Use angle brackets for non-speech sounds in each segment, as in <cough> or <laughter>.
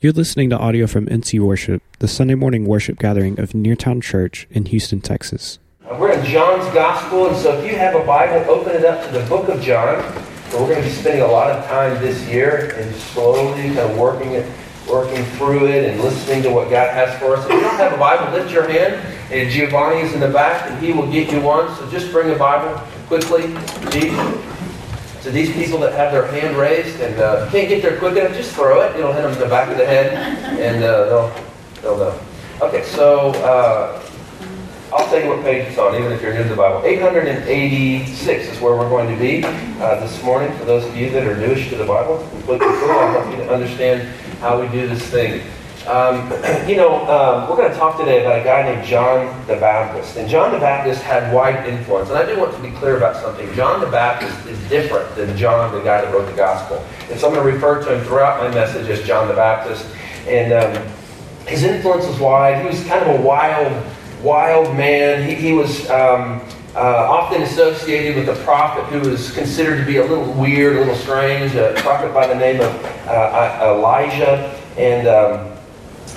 You're listening to audio from NC Worship, the Sunday morning worship gathering of Neartown Church in Houston, Texas. We're in John's Gospel, and so if you have a Bible, open it up to the book of John. we're going to be spending a lot of time this year and slowly kind of working it, working through it and listening to what God has for us. If you don't have a Bible, lift your hand, and Giovanni is in the back, and he will get you one. So just bring a Bible quickly. To these people that have their hand raised and uh, can't get there quick enough, just throw it. It'll hit them in the back of the head, and uh, they'll, they'll know. Okay, so uh, I'll tell you what page it's on, even if you're new to the Bible. 886 is where we're going to be uh, this morning. For those of you that are newish to the Bible, completely cool. I'll help you to understand how we do this thing. Um, <clears throat> you know, um, we're going to talk today about a guy named John the Baptist. And John the Baptist had wide influence. And I do want to be clear about something. John the Baptist is different than John, the guy that wrote the gospel. And so I'm going to refer to him throughout my message as John the Baptist. And um, his influence was wide. He was kind of a wild, wild man. He, he was. Um, uh, often associated with a prophet who was considered to be a little weird, a little strange, a prophet by the name of uh, Elijah. And um,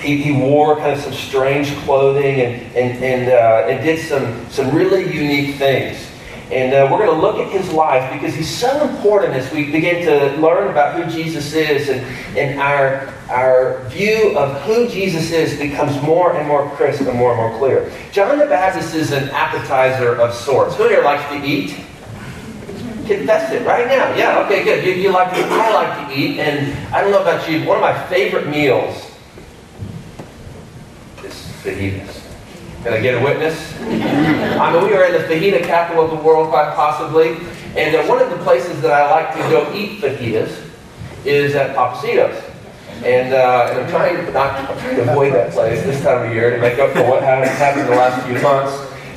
he, he wore kind of some strange clothing and, and, and, uh, and did some, some really unique things. And uh, we're going to look at his life because he's so important as we begin to learn about who Jesus is and, and our, our view of who Jesus is becomes more and more crisp and more and more clear. John the Baptist is an appetizer of sorts. Who here likes to eat? Confess it right now. Yeah, okay, good. You, you like to, eat. I like to eat, and I don't know about you, one of my favorite meals fajitas. Can I get a witness? I mean, we are in the fajita capital of the world, quite possibly. And one of the places that I like to go eat fajitas is at Pappasitos. And, uh, and I'm trying not I'm trying to avoid that place this time of year to make up for what happened in the last few months.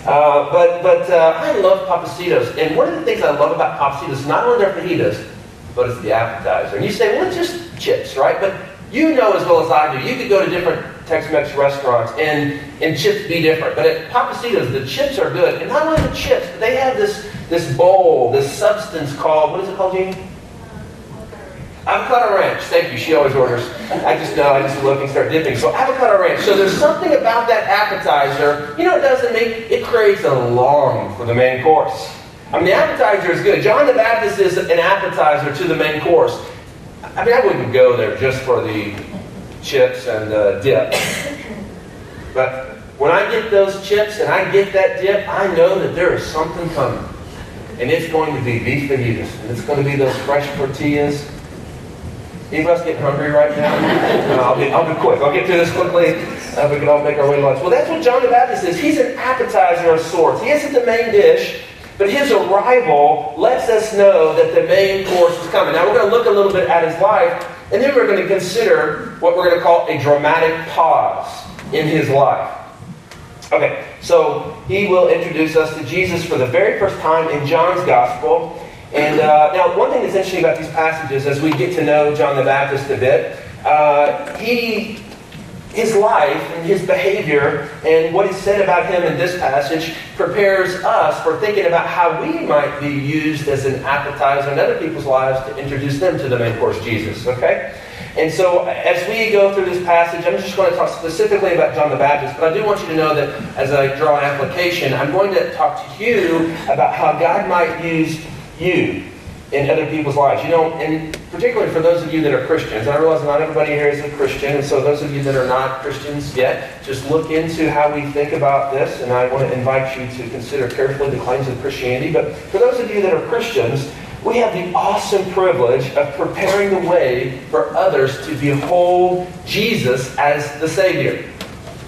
Uh, but but uh, I love Pappasitos. And one of the things I love about Pappasitos, not only their fajitas, but it's the appetizer. And you say, well, it's just chips, right? But you know as well as I do, you could go to different Tex-Mex restaurants and, and chips be different. But at Pappasitos, the chips are good. And not only the chips, but they have this, this bowl, this substance called, what is it called, Jeannie? Avocado ranch. Thank you. She always orders. I just know. I just look and start dipping. So avocado ranch. So there's something about that appetizer. You know, it doesn't make it creates a longing for the main course. I mean, the appetizer is good. John the Baptist is an appetizer to the main course. I mean, I wouldn't go there just for the chips and uh, dip. But when I get those chips and I get that dip, I know that there is something coming. And it's going to be beef fajitas. And it's going to be those fresh tortillas. Any of us getting hungry right now? No, I'll, be, I'll be quick. I'll get through this quickly. Uh, we can all make our way to lunch. Well, that's what John the Baptist is. He's an appetizer of sorts. He isn't the main dish, but his arrival lets us know that the main course is coming. Now, we're going to look a little bit at his life and then we're going to consider what we're going to call a dramatic pause in his life. Okay, so he will introduce us to Jesus for the very first time in John's Gospel. And uh, now, one thing that's interesting about these passages, as we get to know John the Baptist a bit, uh, he his life and his behavior and what is said about him in this passage prepares us for thinking about how we might be used as an appetizer in other people's lives to introduce them to the main course Jesus. Okay? And so, as we go through this passage, I'm just going to talk specifically about John the Baptist, but I do want you to know that as I draw an application, I'm going to talk to you about how God might use you in other people's lives. You know, and particularly for those of you that are Christians, I realize not everybody here is a Christian, and so those of you that are not Christians yet, just look into how we think about this, and I want to invite you to consider carefully the claims of Christianity. But for those of you that are Christians, we have the awesome privilege of preparing the way for others to behold Jesus as the Savior.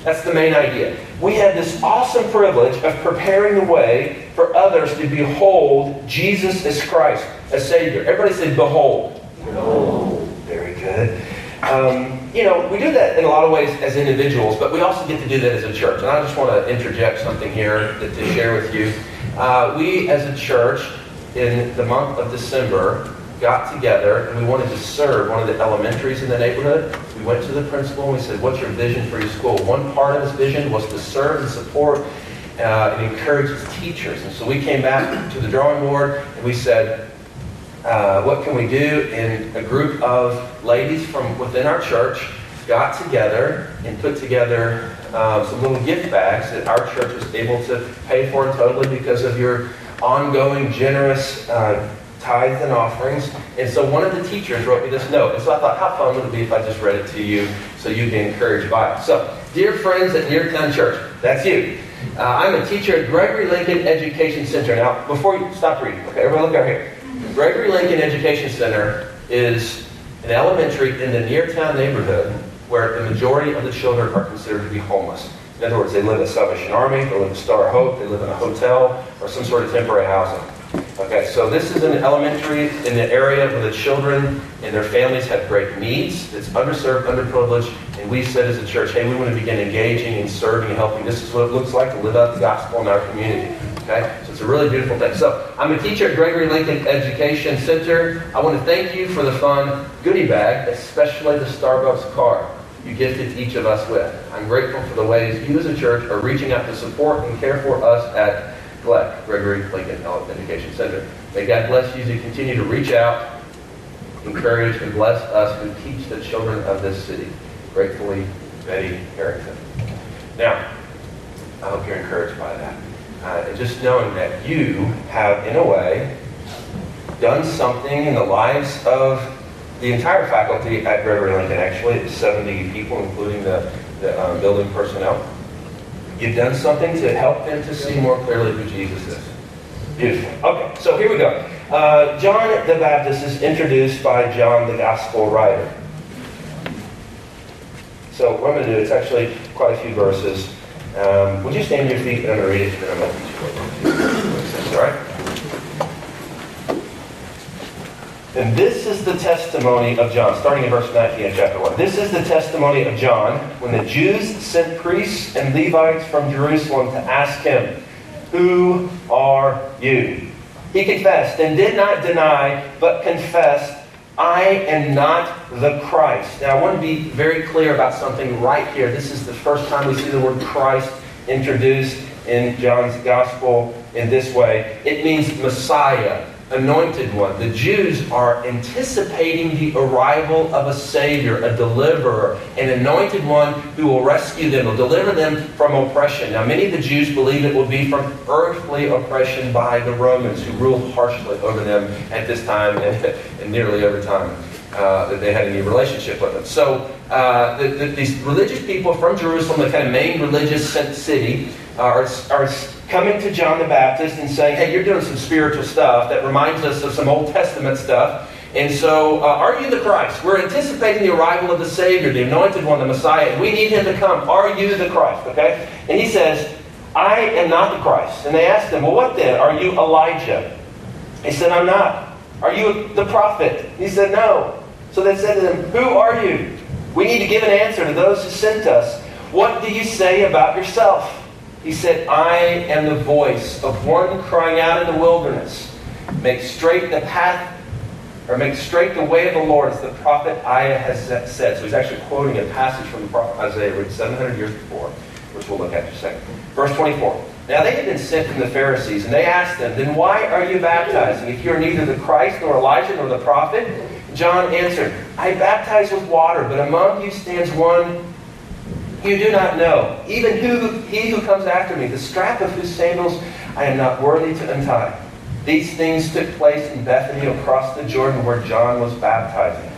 That's the main idea. We have this awesome privilege of preparing the way for others to behold Jesus as Christ, as Savior. Everybody say, behold. Behold. Very good. Um, you know, we do that in a lot of ways as individuals, but we also get to do that as a church. And I just want to interject something here to, to share with you. Uh, we, as a church, in the month of December, got together and we wanted to serve one of the elementaries in the neighborhood. We went to the principal and we said, What's your vision for your school? One part of his vision was to serve and support uh, and encourage his teachers. And so we came back to the drawing board and we said, uh, What can we do? And a group of ladies from within our church got together and put together um, some little gift bags that our church was able to pay for totally because of your ongoing generous uh, tithes and offerings. And so one of the teachers wrote me this note. And so I thought, how fun would it be if I just read it to you so you'd be encouraged by it? So, dear friends at Neartown Church, that's you. Uh, I'm a teacher at Gregory Lincoln Education Center. Now, before you stop reading, okay, everyone look out here. Gregory Lincoln Education Center is an elementary in the Neartown neighborhood where the majority of the children are considered to be homeless. In other words, they live at Salvation Army, they live at Star Hope, they live in a hotel, or some sort of temporary housing. Okay, so this is an elementary in the area where the children and their families have great needs. It's underserved, underprivileged, and we said as a church, hey, we want to begin engaging and serving and helping. This is what it looks like to live out the gospel in our community. Okay, so it's a really beautiful thing. So I'm a teacher at Gregory Lincoln Education Center. I want to thank you for the fun goodie bag, especially the Starbucks card you gifted each of us with. I'm grateful for the ways you as a church are reaching out to support and care for us at Gregory Lincoln Education Center. May God bless you as you continue to reach out, encourage, and bless us who teach the children of this city. Gratefully, Betty Harrington. Now, I hope you're encouraged by that. Uh, and just knowing that you have, in a way, done something in the lives of the entire faculty at Gregory Lincoln, actually, 70 people, including the, the um, building personnel. You've done something to help them to see more clearly who Jesus is. Beautiful. Okay, so here we go. Uh, John the Baptist is introduced by John the Gospel writer. So what I'm going to do, it's actually quite a few verses. Um, would you stand your feet and I'm going to read it All right? And this is the testimony of John, starting in verse 19 of chapter 1. This is the testimony of John when the Jews sent priests and Levites from Jerusalem to ask him, Who are you? He confessed and did not deny, but confessed, I am not the Christ. Now, I want to be very clear about something right here. This is the first time we see the word Christ introduced in John's gospel in this way. It means Messiah anointed one. The Jews are anticipating the arrival of a Savior, a deliverer, an anointed one who will rescue them, will deliver them from oppression. Now, many of the Jews believe it will be from earthly oppression by the Romans who ruled harshly over them at this time and, <laughs> and nearly every time. Uh, that they had any relationship with them. So uh, the, the, these religious people from Jerusalem, the kind of main religious city, are, are coming to John the Baptist and saying, hey, you're doing some spiritual stuff that reminds us of some Old Testament stuff. And so, uh, are you the Christ? We're anticipating the arrival of the Savior, the anointed one, the Messiah, we need him to come. Are you the Christ? Okay? And he says, I am not the Christ. And they asked him, Well, what then? Are you Elijah? He said, I'm not. Are you the prophet? He said, No. So they said to him, Who are you? We need to give an answer to those who sent us. What do you say about yourself? He said, I am the voice of one crying out in the wilderness. Make straight the path, or make straight the way of the Lord, as the prophet Isaiah has said. So he's actually quoting a passage from the prophet Isaiah written 700 years before, which we'll look at in a second. Verse 24. Now they had been sent from the Pharisees, and they asked them, Then why are you baptizing if you are neither the Christ, nor Elijah, nor the prophet? John answered, I baptize with water, but among you stands one you do not know, even who, he who comes after me, the strap of whose sandals I am not worthy to untie. These things took place in Bethany across the Jordan where John was baptizing.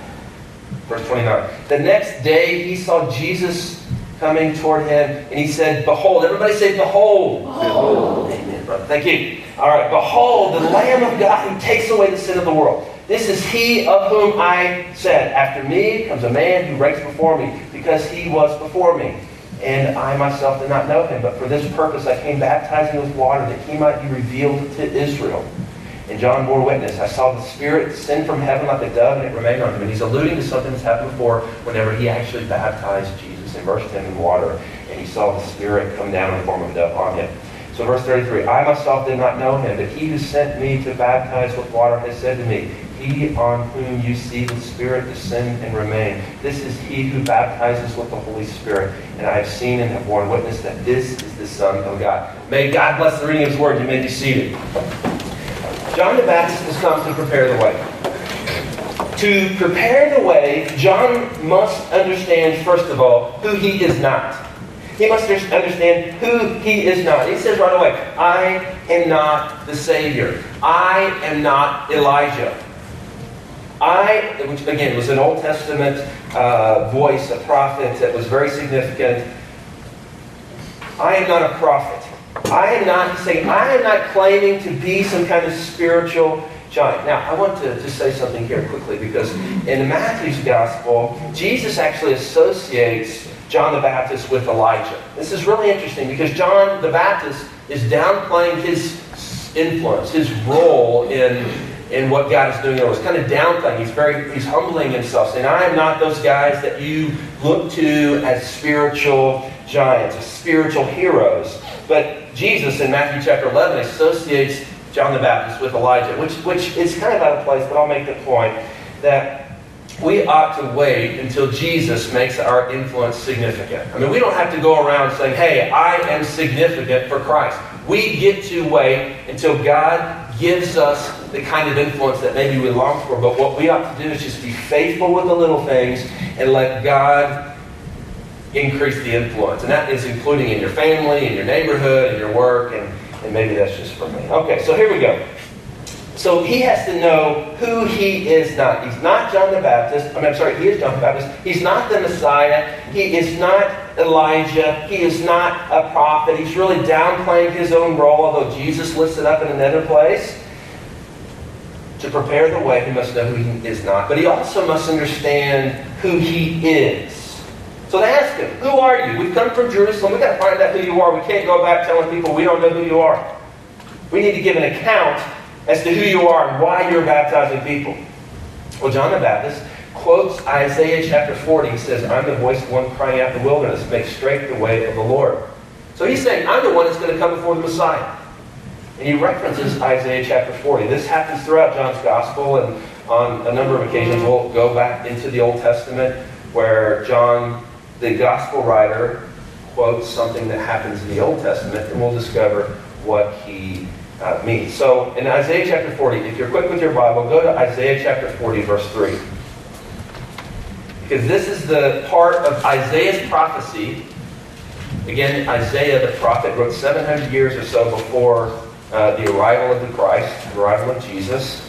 Verse 29. The next day he saw Jesus coming toward him, and he said, Behold, everybody say, Behold. Behold. Amen, brother. Thank you. All right. Behold, the Lamb of God who takes away the sin of the world. This is he of whom I said, After me comes a man who ranks before me, because he was before me. And I myself did not know him, but for this purpose I came baptizing with water, that he might be revealed to Israel. And John bore witness. I saw the Spirit descend from heaven like a dove, and it remained on him. And he's alluding to something that's happened before whenever he actually baptized Jesus, immersed him in water, and he saw the Spirit come down in the form of a dove on him. So verse 33, I myself did not know him, but he who sent me to baptize with water has said to me, he on whom you see the Spirit descend and remain. This is he who baptizes with the Holy Spirit. And I have seen and have borne witness that this is the Son of God. May God bless the reading of his word. You may be seated. John the Baptist has come to prepare the way. To prepare the way, John must understand, first of all, who he is not. He must understand who he is not. He says right away, I am not the Savior. I am not Elijah. I, which again was an Old Testament uh, voice, a prophet that was very significant. I am not a prophet. I am not saying I am not claiming to be some kind of spiritual giant. Now, I want to just say something here quickly because in Matthew's gospel, Jesus actually associates John the Baptist with Elijah. This is really interesting because John the Baptist is downplaying his influence, his role in, in what God is doing. It's kind of downplaying. He's very he's humbling himself, saying, I am not those guys that you look to as spiritual giants, as spiritual heroes. But Jesus in Matthew chapter 11 associates John the Baptist with Elijah, which, which is kind of out of place, but I'll make the point that we ought to wait until Jesus makes our influence significant. I mean, we don't have to go around saying, hey, I am significant for Christ. We get to wait until God gives us the kind of influence that maybe we long for. But what we ought to do is just be faithful with the little things and let God increase the influence. And that is including in your family, in your neighborhood, in your work, and, and maybe that's just for me. Okay, so here we go. So he has to know who he is not. He's not John the Baptist. I mean, I'm sorry, he is John the Baptist. He's not the Messiah. He is not Elijah. He is not a prophet. He's really downplaying his own role, although Jesus lifts it up in another place. To prepare the way, he must know who he is not. But he also must understand who he is. So they ask him, Who are you? We've come from Jerusalem. We've got to find out who you are. We can't go back telling people we don't know who you are. We need to give an account as to who you are and why you're baptizing people. Well, John the Baptist quotes Isaiah chapter 40. He says, I'm the voice of one crying out in the wilderness, make straight the way of the Lord. So he's saying, I'm the one that's going to come before the Messiah. And he references Isaiah chapter 40. This happens throughout John's gospel, and on a number of occasions we'll go back into the Old Testament where John, the gospel writer, quotes something that happens in the Old Testament, and we'll discover what he uh, means. So in Isaiah chapter 40, if you're quick with your Bible, go to Isaiah chapter 40, verse 3. Because this is the part of Isaiah's prophecy. Again, Isaiah the prophet wrote 700 years or so before uh, the arrival of the Christ, the arrival of Jesus,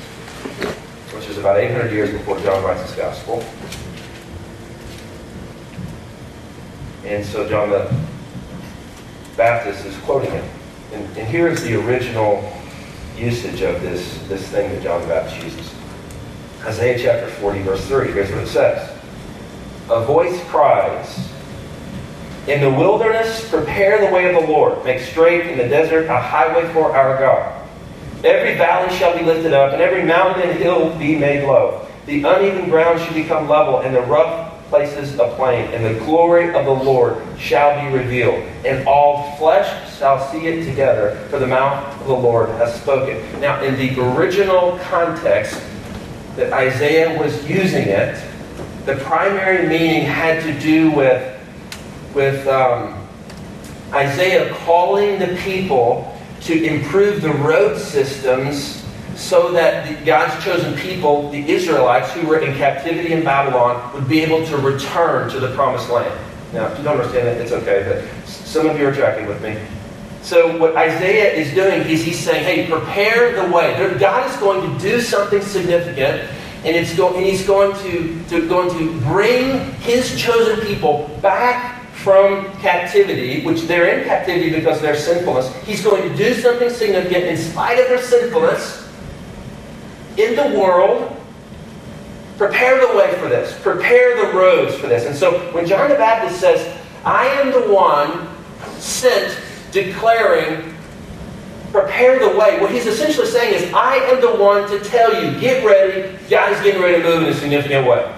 which is about 800 years before John writes his gospel. And so John the Baptist is quoting him. And, and here's the original usage of this, this thing that John the Baptist uses. Isaiah chapter 40, verse 3. Here's what it says. A voice cries, In the wilderness, prepare the way of the Lord. Make straight in the desert a highway for our God. Every valley shall be lifted up, and every mountain and hill be made low. The uneven ground shall become level, and the rough places a plain, and the glory of the Lord shall be revealed, and all flesh shall see it together, for the mouth of the Lord has spoken. Now, in the original context that Isaiah was using it, the primary meaning had to do with, with um, Isaiah calling the people to improve the road systems so that God's chosen people, the Israelites who were in captivity in Babylon, would be able to return to the promised land. Now, if you don't understand that, it's okay, but some of you are tracking with me. So what Isaiah is doing is he's saying, hey, prepare the way. God is going to do something significant, and it's go, and he's going to, to, going to bring his chosen people back from captivity, which they're in captivity because of their sinfulness. He's going to do something significant in spite of their sinfulness in the world, prepare the way for this, prepare the roads for this. And so when John the Baptist says, I am the one sent declaring, prepare the way, what he's essentially saying is, I am the one to tell you, get ready, God is getting ready to move in a significant way.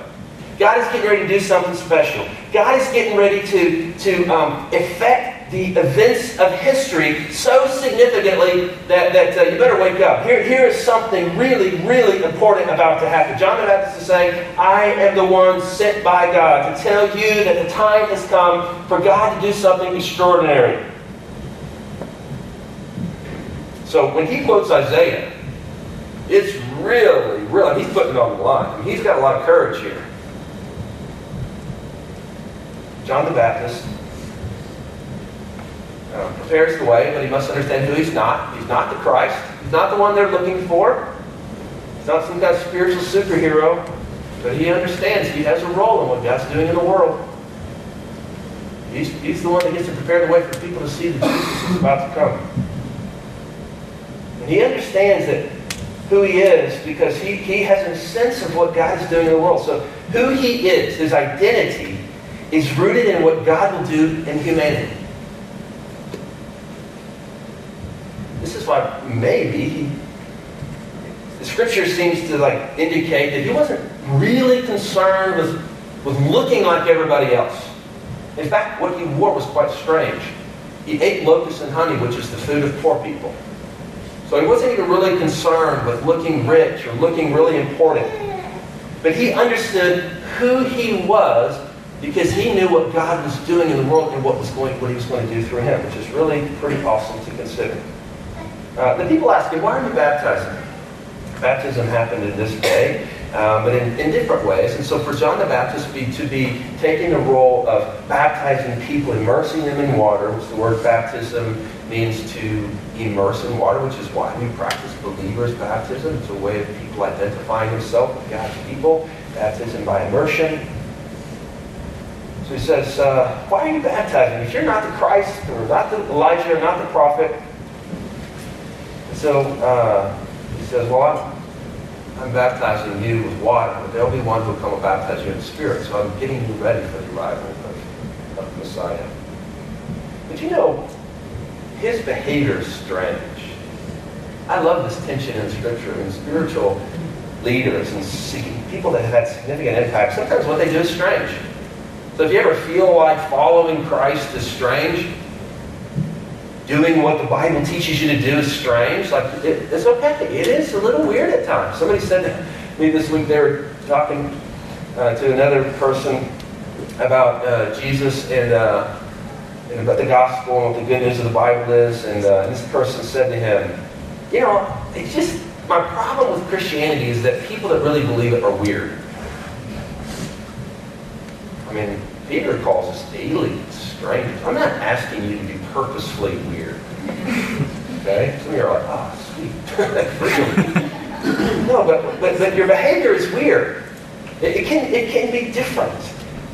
God is getting ready to do something special. God is getting ready to, to um, effect the events of history so significantly that, that uh, you better wake up. Here, here is something really, really important about to happen. John the Baptist is saying, I am the one sent by God to tell you that the time has come for God to do something extraordinary. So when he quotes Isaiah, It's really, really, he's putting it on the line. He's got a lot of courage here. John the Baptist uh, prepares the way, but he must understand who he's not. He's not the Christ. He's not the one they're looking for. He's not some kind of spiritual superhero, but he understands he has a role in what God's doing in the world. He's, he's the one that gets to prepare the way for people to see that Jesus is about to come. And he understands that who he is because he, he has a sense of what God is doing in the world. So who he is, his identity, is rooted in what God will do in humanity. This is why maybe the scripture seems to like indicate that he wasn't really concerned with, with looking like everybody else. In fact, what he wore was quite strange. He ate locusts and honey, which is the food of poor people. So he wasn't even really concerned with looking rich or looking really important. But he understood who he was because he knew what God was doing in the world and what was going, what he was going to do through him, which is really pretty awesome to consider. Uh, the people ask him, why are you baptizing? Baptism happened in this day, um, but in, in, different ways. And so for John the Baptist be, to be taking the role of baptizing people, immersing them in water, which the word baptism means to immerse in water, which is why we practice believers' baptism. It's a way of people identifying themselves with God's people. Baptism by immersion. He says, uh, why are you baptizing? If you're not the Christ, or not the Elijah, or not the prophet. So uh, he says, well, I'm, I'm baptizing you with water, but there'll be one who will come and baptize you in the Spirit. So I'm getting you ready for the arrival of, of the Messiah. But you know, his behavior is strange. I love this tension in Scripture and spiritual leaders and people that have had significant impact. Sometimes what they do is strange. So if you ever feel like following Christ is strange, doing what the Bible teaches you to do is strange, like it, it's okay. It is a little weird at times. Somebody said to me this week they were talking uh, to another person about uh, Jesus and, uh, and, about the gospel and what the good news of the Bible is, and uh, this person said to him, "You know, it's just my problem with Christianity is that people that really believe it are weird." I mean, Peter calls us aliens, strangers. I'm not asking you to be purposefully weird. Okay? Some of you are like, oh, sweet. <laughs> really? no, but, but, but your behavior is weird. It, it, can, it can be different.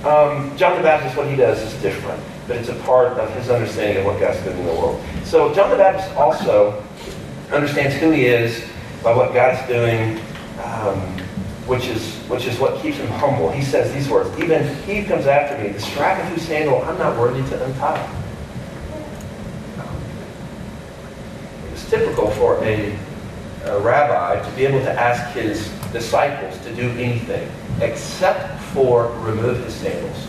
Um, John the Baptist, what he does is different, but it's a part of his understanding of what God's doing in the world. So John the Baptist also understands who he is by what God's doing. Um, which is, which is what keeps him humble. He says these words, even he comes after me, the strap of whose sandal I'm not worthy to untie. It's typical for a, a rabbi to be able to ask his disciples to do anything except for remove his sandals.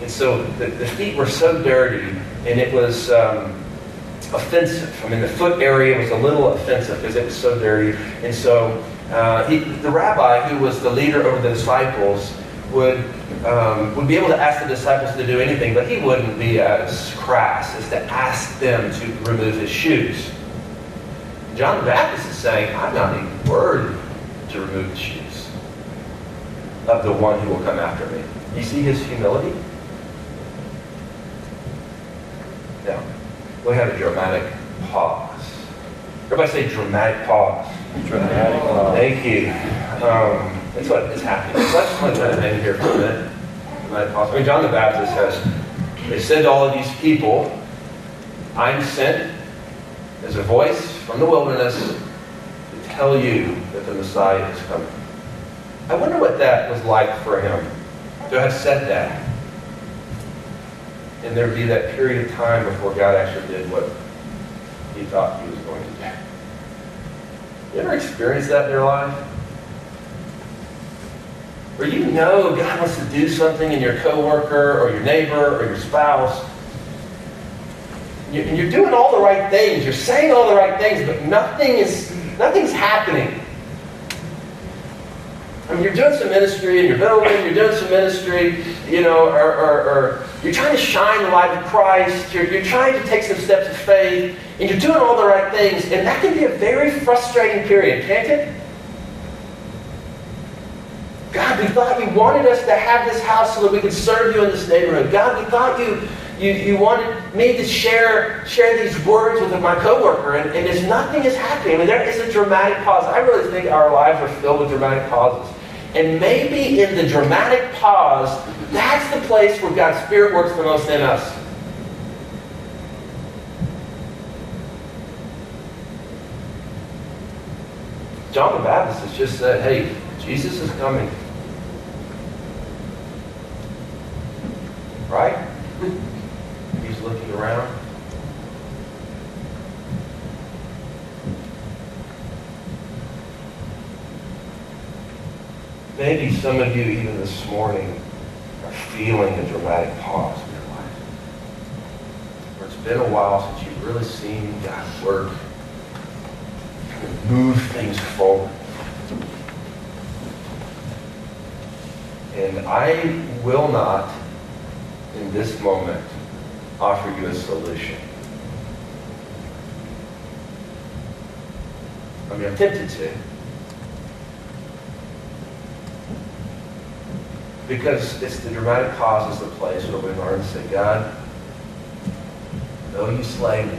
And so the, the feet were so dirty, and it was um, offensive. I mean, the foot area was a little offensive because it was so dirty. And so uh, he, the rabbi, who was the leader over the disciples, would, um, would be able to ask the disciples to do anything, but he wouldn't be as crass as to ask them to remove his shoes. John the Baptist is saying, I'm not even worthy to remove the shoes of the one who will come after me. You see his humility? Now, we have a dramatic pause. Everybody say dramatic pause. Dramatic. Thank you. Um, that's what is happening. So I just want to kind of end here for a minute. I mean, John the Baptist has, they said to all of these people, I'm sent as a voice from the wilderness to tell you that the Messiah is coming. I wonder what that was like for him to have said that. And there'd be that period of time before God actually did what he thought he was going to do. You ever experienced that in your life? Where you know God wants to do something in your coworker or your neighbor or your spouse, and you're doing all the right things, you're saying all the right things, but nothing is nothing's happening. I mean, you're doing some ministry in your building, you're doing some ministry, you know, or, or, or you're trying to shine the light of Christ, you're, you're trying to take some steps of faith, and you're doing all the right things, and that can be a very frustrating period, can't it? God, we thought you wanted us to have this house so that we could serve you in this neighborhood. God, we thought you you, you wanted me to share, share these words with my coworker, and, and there's nothing is happening. I mean, there is a dramatic pause. I really think our lives are filled with dramatic pauses. And maybe in the dramatic pause, that's the place where God's Spirit works the most in us. John the Baptist has just said, hey, Jesus is coming. Right? <laughs> He's looking around. Maybe some of you, even this morning, are feeling a dramatic pause in your life. Where it's been a while since you've really seen God work move things forward. And I will not, in this moment, offer you a solution. I mean, I'm tempted to. Because it's the dramatic pause is the place where we learn to say, God, though you slay me,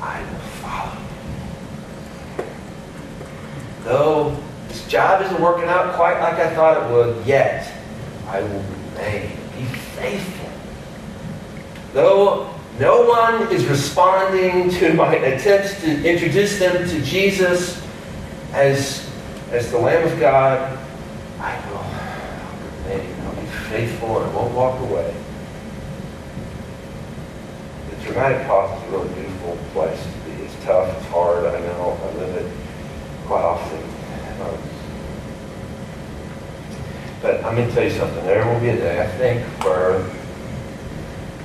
I will follow. Though this job isn't working out quite like I thought it would, yet I will remain. Be faithful Though no one is responding to my attempts to introduce them to Jesus as, as the Lamb of God, I will remain. I'll be faithful and I won't walk away. The dramatic pause is a really beautiful place to be. It's tough, it's hard, I know, I live it quite often. Um, but I'm going to tell you something. There will be a day, I think, where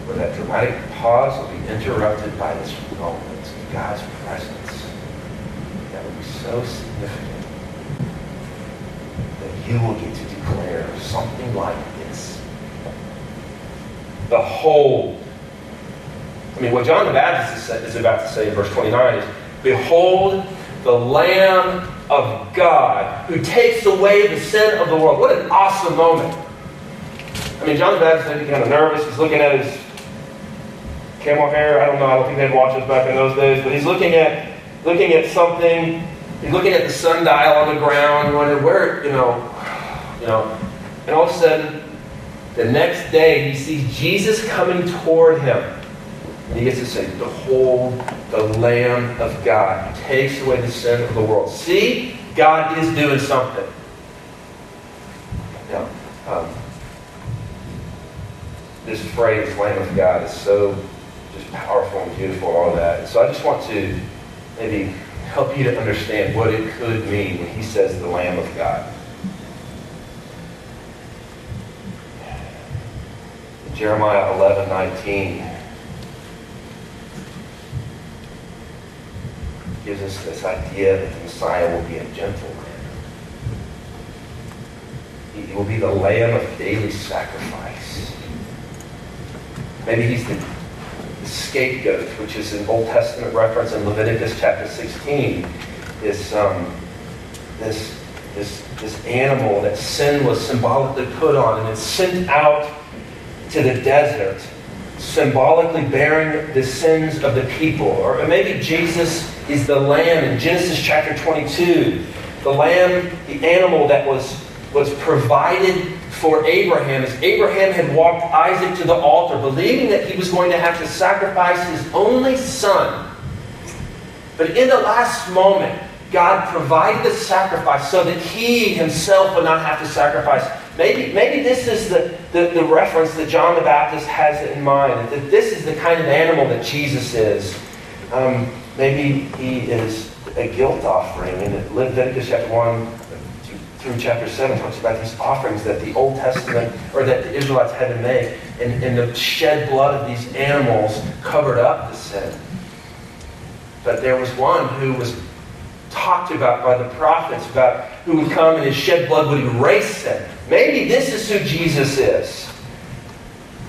where that dramatic pause will be interrupted by this moment of God's presence that will be so significant that you will get to declare something like this. Behold. I mean, what John the Baptist is about to say in verse 29 is, Behold the Lamb of God who takes away the sin of the world. What an awesome moment. I mean, John the Baptist be kind of nervous. He's looking at his camel hair. I don't know. I don't think they had watches back in those days. But he's looking at looking at something. He's looking at the sundial on the ground, wondering where, you know, you know. And all of a sudden, the next day, he sees Jesus coming toward him. And he gets to say, Behold the Lamb of God takes away the sin of the world. See, God is doing something. Now, um, this phrase, Lamb of God, is so just powerful and beautiful all that. So I just want to maybe help you to understand what it could mean when he says the Lamb of God. Jeremiah 11, 19 gives us this idea that the Messiah will be a gentle man. He will be the lamb of daily sacrifice. Maybe he's the scapegoat, which is an Old Testament reference in Leviticus chapter 16, is um, this, this, this animal that sin was symbolically put on and it's sent out to the desert, symbolically bearing the sins of the people. Or maybe Jesus is the lamb in Genesis chapter 22, the lamb, the animal that was, was provided for Abraham as Abraham had walked Isaac to the altar, believing that he was going to have to sacrifice his only son. But in the last moment, God provided the sacrifice so that he himself would not have to sacrifice. Maybe, maybe this is the, the, the reference that John the Baptist has in mind, that this is the kind of animal that Jesus is. Um, maybe he is a guilt offering. And Leviticus chapter 1, through chapter 7 talks about these offerings that the Old Testament or that the Israelites had to make. And, and the shed blood of these animals covered up the sin. But there was one who was talked about by the prophets about who would come and his shed blood would erase sin. Maybe this is who Jesus is.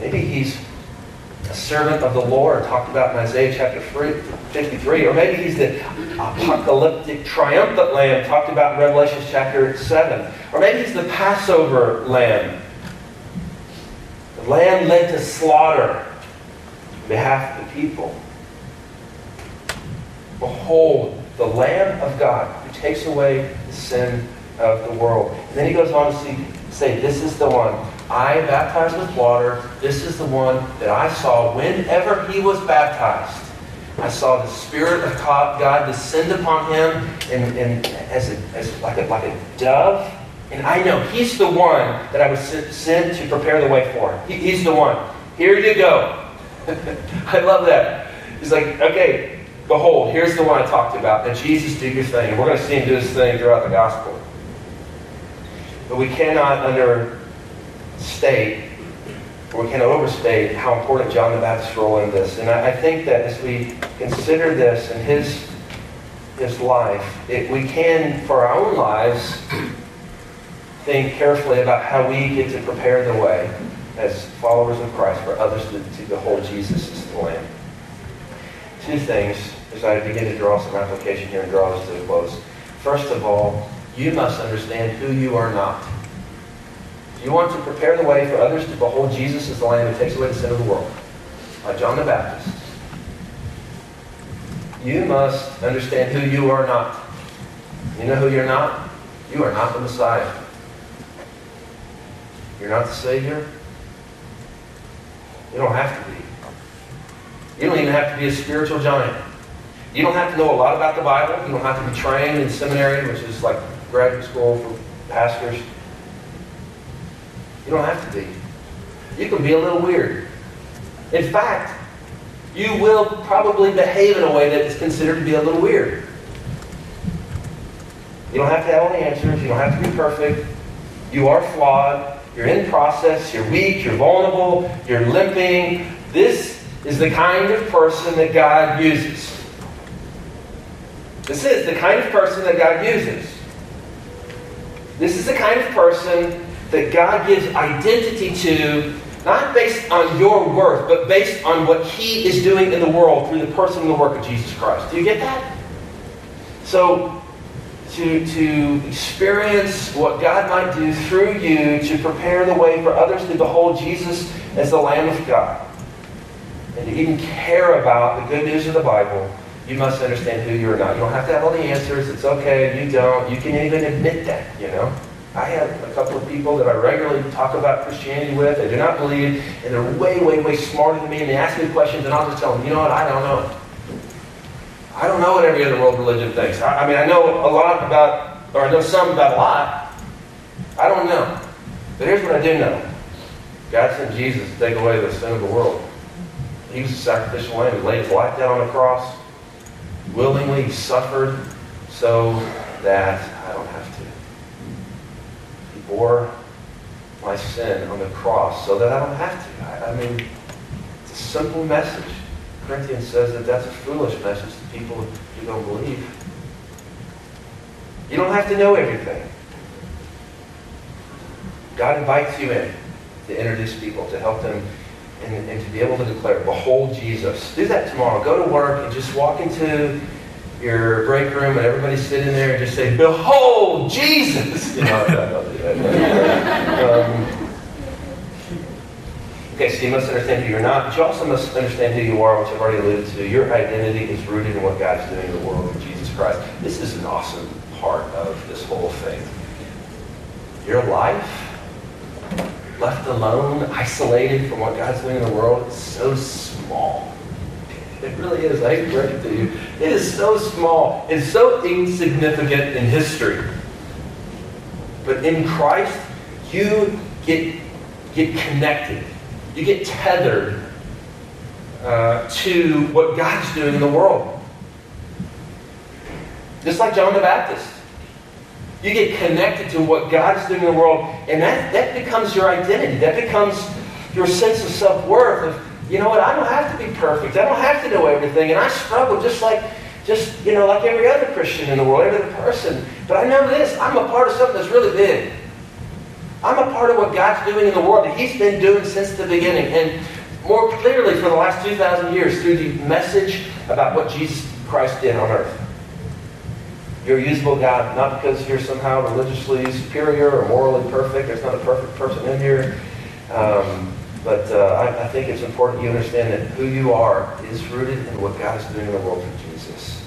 Maybe he's a servant of the Lord, talked about in Isaiah chapter 53. Or maybe he's the apocalyptic triumphant lamb, talked about in Revelation chapter 7. Or maybe he's the Passover lamb, the lamb led to slaughter on behalf of the people. Behold, the Lamb of God who takes away the sin of the world. And then he goes on to see, say, This is the one. I baptized with water. This is the one that I saw whenever he was baptized. I saw the Spirit of God descend upon him and, and as, a, as like, a, like a dove. And I know he's the one that I was sent to prepare the way for. He, he's the one. Here you go. <laughs> I love that. He's like, okay, behold, here's the one I talked about. And Jesus, do your thing. We're going to see him do his thing throughout the gospel. But we cannot understate or we cannot overstate how important John the Baptist's role in this. And I, I think that as we consider this and his, his life, it, we can, for our own lives, think carefully about how we get to prepare the way as followers of Christ for others to, to behold Jesus as the Lamb. Two things as I begin to draw some application here and draw this to a close. First of all, you must understand who you are not. You want to prepare the way for others to behold Jesus as the Lamb who takes away the sin of the world, like John the Baptist, you must understand who you are not. You know who you're not? You are not the Messiah. You're not the Savior. You don't have to be. You don't even have to be a spiritual giant. You don't have to know a lot about the Bible. You don't have to be trained in seminary, which is like graduate school for pastors. You don't have to be. You can be a little weird. In fact, you will probably behave in a way that is considered to be a little weird. You don't have to have all the answers. You don't have to be perfect. You are flawed. You're in process. You're weak. You're vulnerable. You're limping. This is the kind of person that God uses. This is the kind of person that God uses. This is the kind of person that God gives identity to, not based on your worth, but based on what He is doing in the world through the person and the work of Jesus Christ. Do you get that? So, to, to experience what God might do through you to prepare the way for others to behold Jesus as the Lamb of God, and to even care about the good news of the Bible you must understand who you are not. You don't have to have all the answers. It's okay. You don't. You can even admit that, you know. I have a couple of people that I regularly talk about Christianity with. They do not believe, and they're way, way, way smarter than me, and they ask me questions, and I'll just tell them, you know what, I don't know. I don't know what every other world religion thinks. I, I mean, I know a lot about, or I know some about a lot. I don't know. But here's what I do know. God sent Jesus to take away the sin of the world. He was a sacrificial lamb. He laid his life down on the cross willingly suffered so that I don't have to. Bore my sin on the cross so that I don't have to. I, I mean, it's a simple message. Corinthians says that that's a foolish message to people who don't believe. You don't have to know everything. God invites you in to introduce people, to help them and, and to be able to declare, Behold Jesus. Do that tomorrow. Go to work and just walk into your break room and everybody's sitting there and just say, Behold Jesus. Um, okay, so you must understand who you're not, but you also must understand who you are, which I've already alluded to. Your identity is rooted in what God is doing in the world in Jesus Christ. This is an awesome part of this whole thing. Your life left alone, isolated from what God's doing in the world, is so small. It really is. I break it to you. It is so small and so insignificant in history. But in Christ, you get, get connected. You get tethered uh, to what God's doing in the world. Just like John the Baptist. You get connected to what God's doing in the world, and that, that becomes your identity. That becomes your sense of self worth. You know what? I don't have to be perfect. I don't have to know everything. And I struggle just like, just, you know, like every other Christian in the world, every other person. But I know this I'm a part of something that's really big. I'm a part of what God's doing in the world that He's been doing since the beginning. And more clearly for the last 2,000 years through the message about what Jesus Christ did on earth. You're a usable God, not because you're somehow religiously superior or morally perfect. There's not a perfect person in here. Um, but uh, I, I, think it's important you understand that who you are is rooted in what God is doing in the world through Jesus.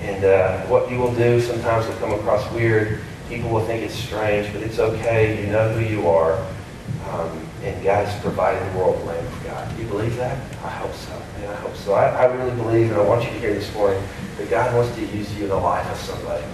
And uh, what you will do sometimes will come across weird. People will think it's strange, but it's okay. You know who you are. Um, and God has provided the world the Lamb of God. Do you believe that? I hope so. I hope so. I, I really believe, and I want you to hear this morning, that God wants to use you in the life of somebody.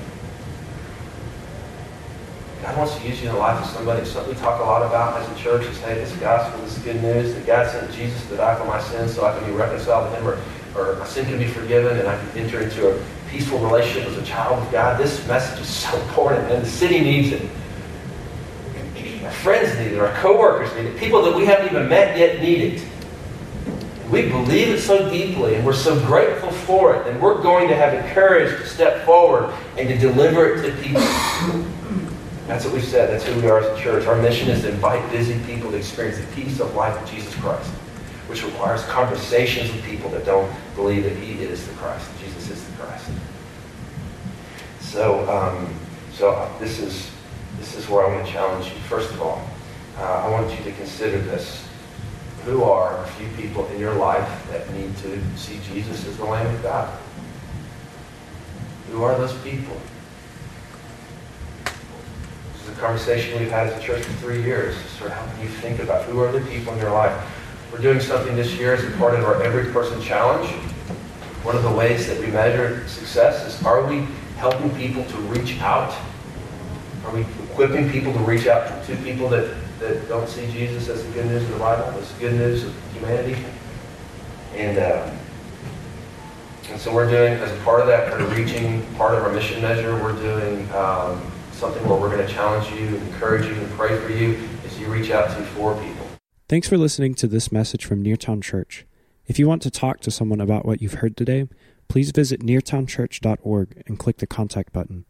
God wants to use you in the life of somebody. Something we talk a lot about as a church is, hey, this gospel, this is good news that God sent Jesus to die for my sins so I can be reconciled to him or, or my sin can be forgiven and I can enter into a peaceful relationship as a child of God. This message is so important, and the city needs it. Our friends need it. Our coworkers need it. People that we haven't even met yet need it. We believe it so deeply, and we're so grateful for it, and we're going to have the courage to step forward and to deliver it to people. That's what we've said. That's who we are as a church. Our mission is to invite busy people to experience the peace of life of Jesus Christ, which requires conversations with people that don't believe that He is the Christ, Jesus is the Christ. So, um, so this is this is where I want to challenge you. First of all, uh, I want you to consider this. Who are a few people in your life that need to see Jesus as the Lamb of God? Who are those people? Conversation we've had as a church for three years. Sort of helping you think about who are the people in your life. We're doing something this year as a part of our Every Person Challenge. One of the ways that we measure success is are we helping people to reach out are we equipping people to reach out to people that, that don't see Jesus as the good news of the Bible, as the good news of humanity? And, uh, and so we're doing, as a part of that, kind of reaching part of our mission measure, we're doing um, something where we're going to challenge you, encourage you, and pray for you as you reach out to four people. Thanks for listening to this message from Neartown Church. If you want to talk to someone about what you've heard today, please visit neartownchurch.org and click the contact button.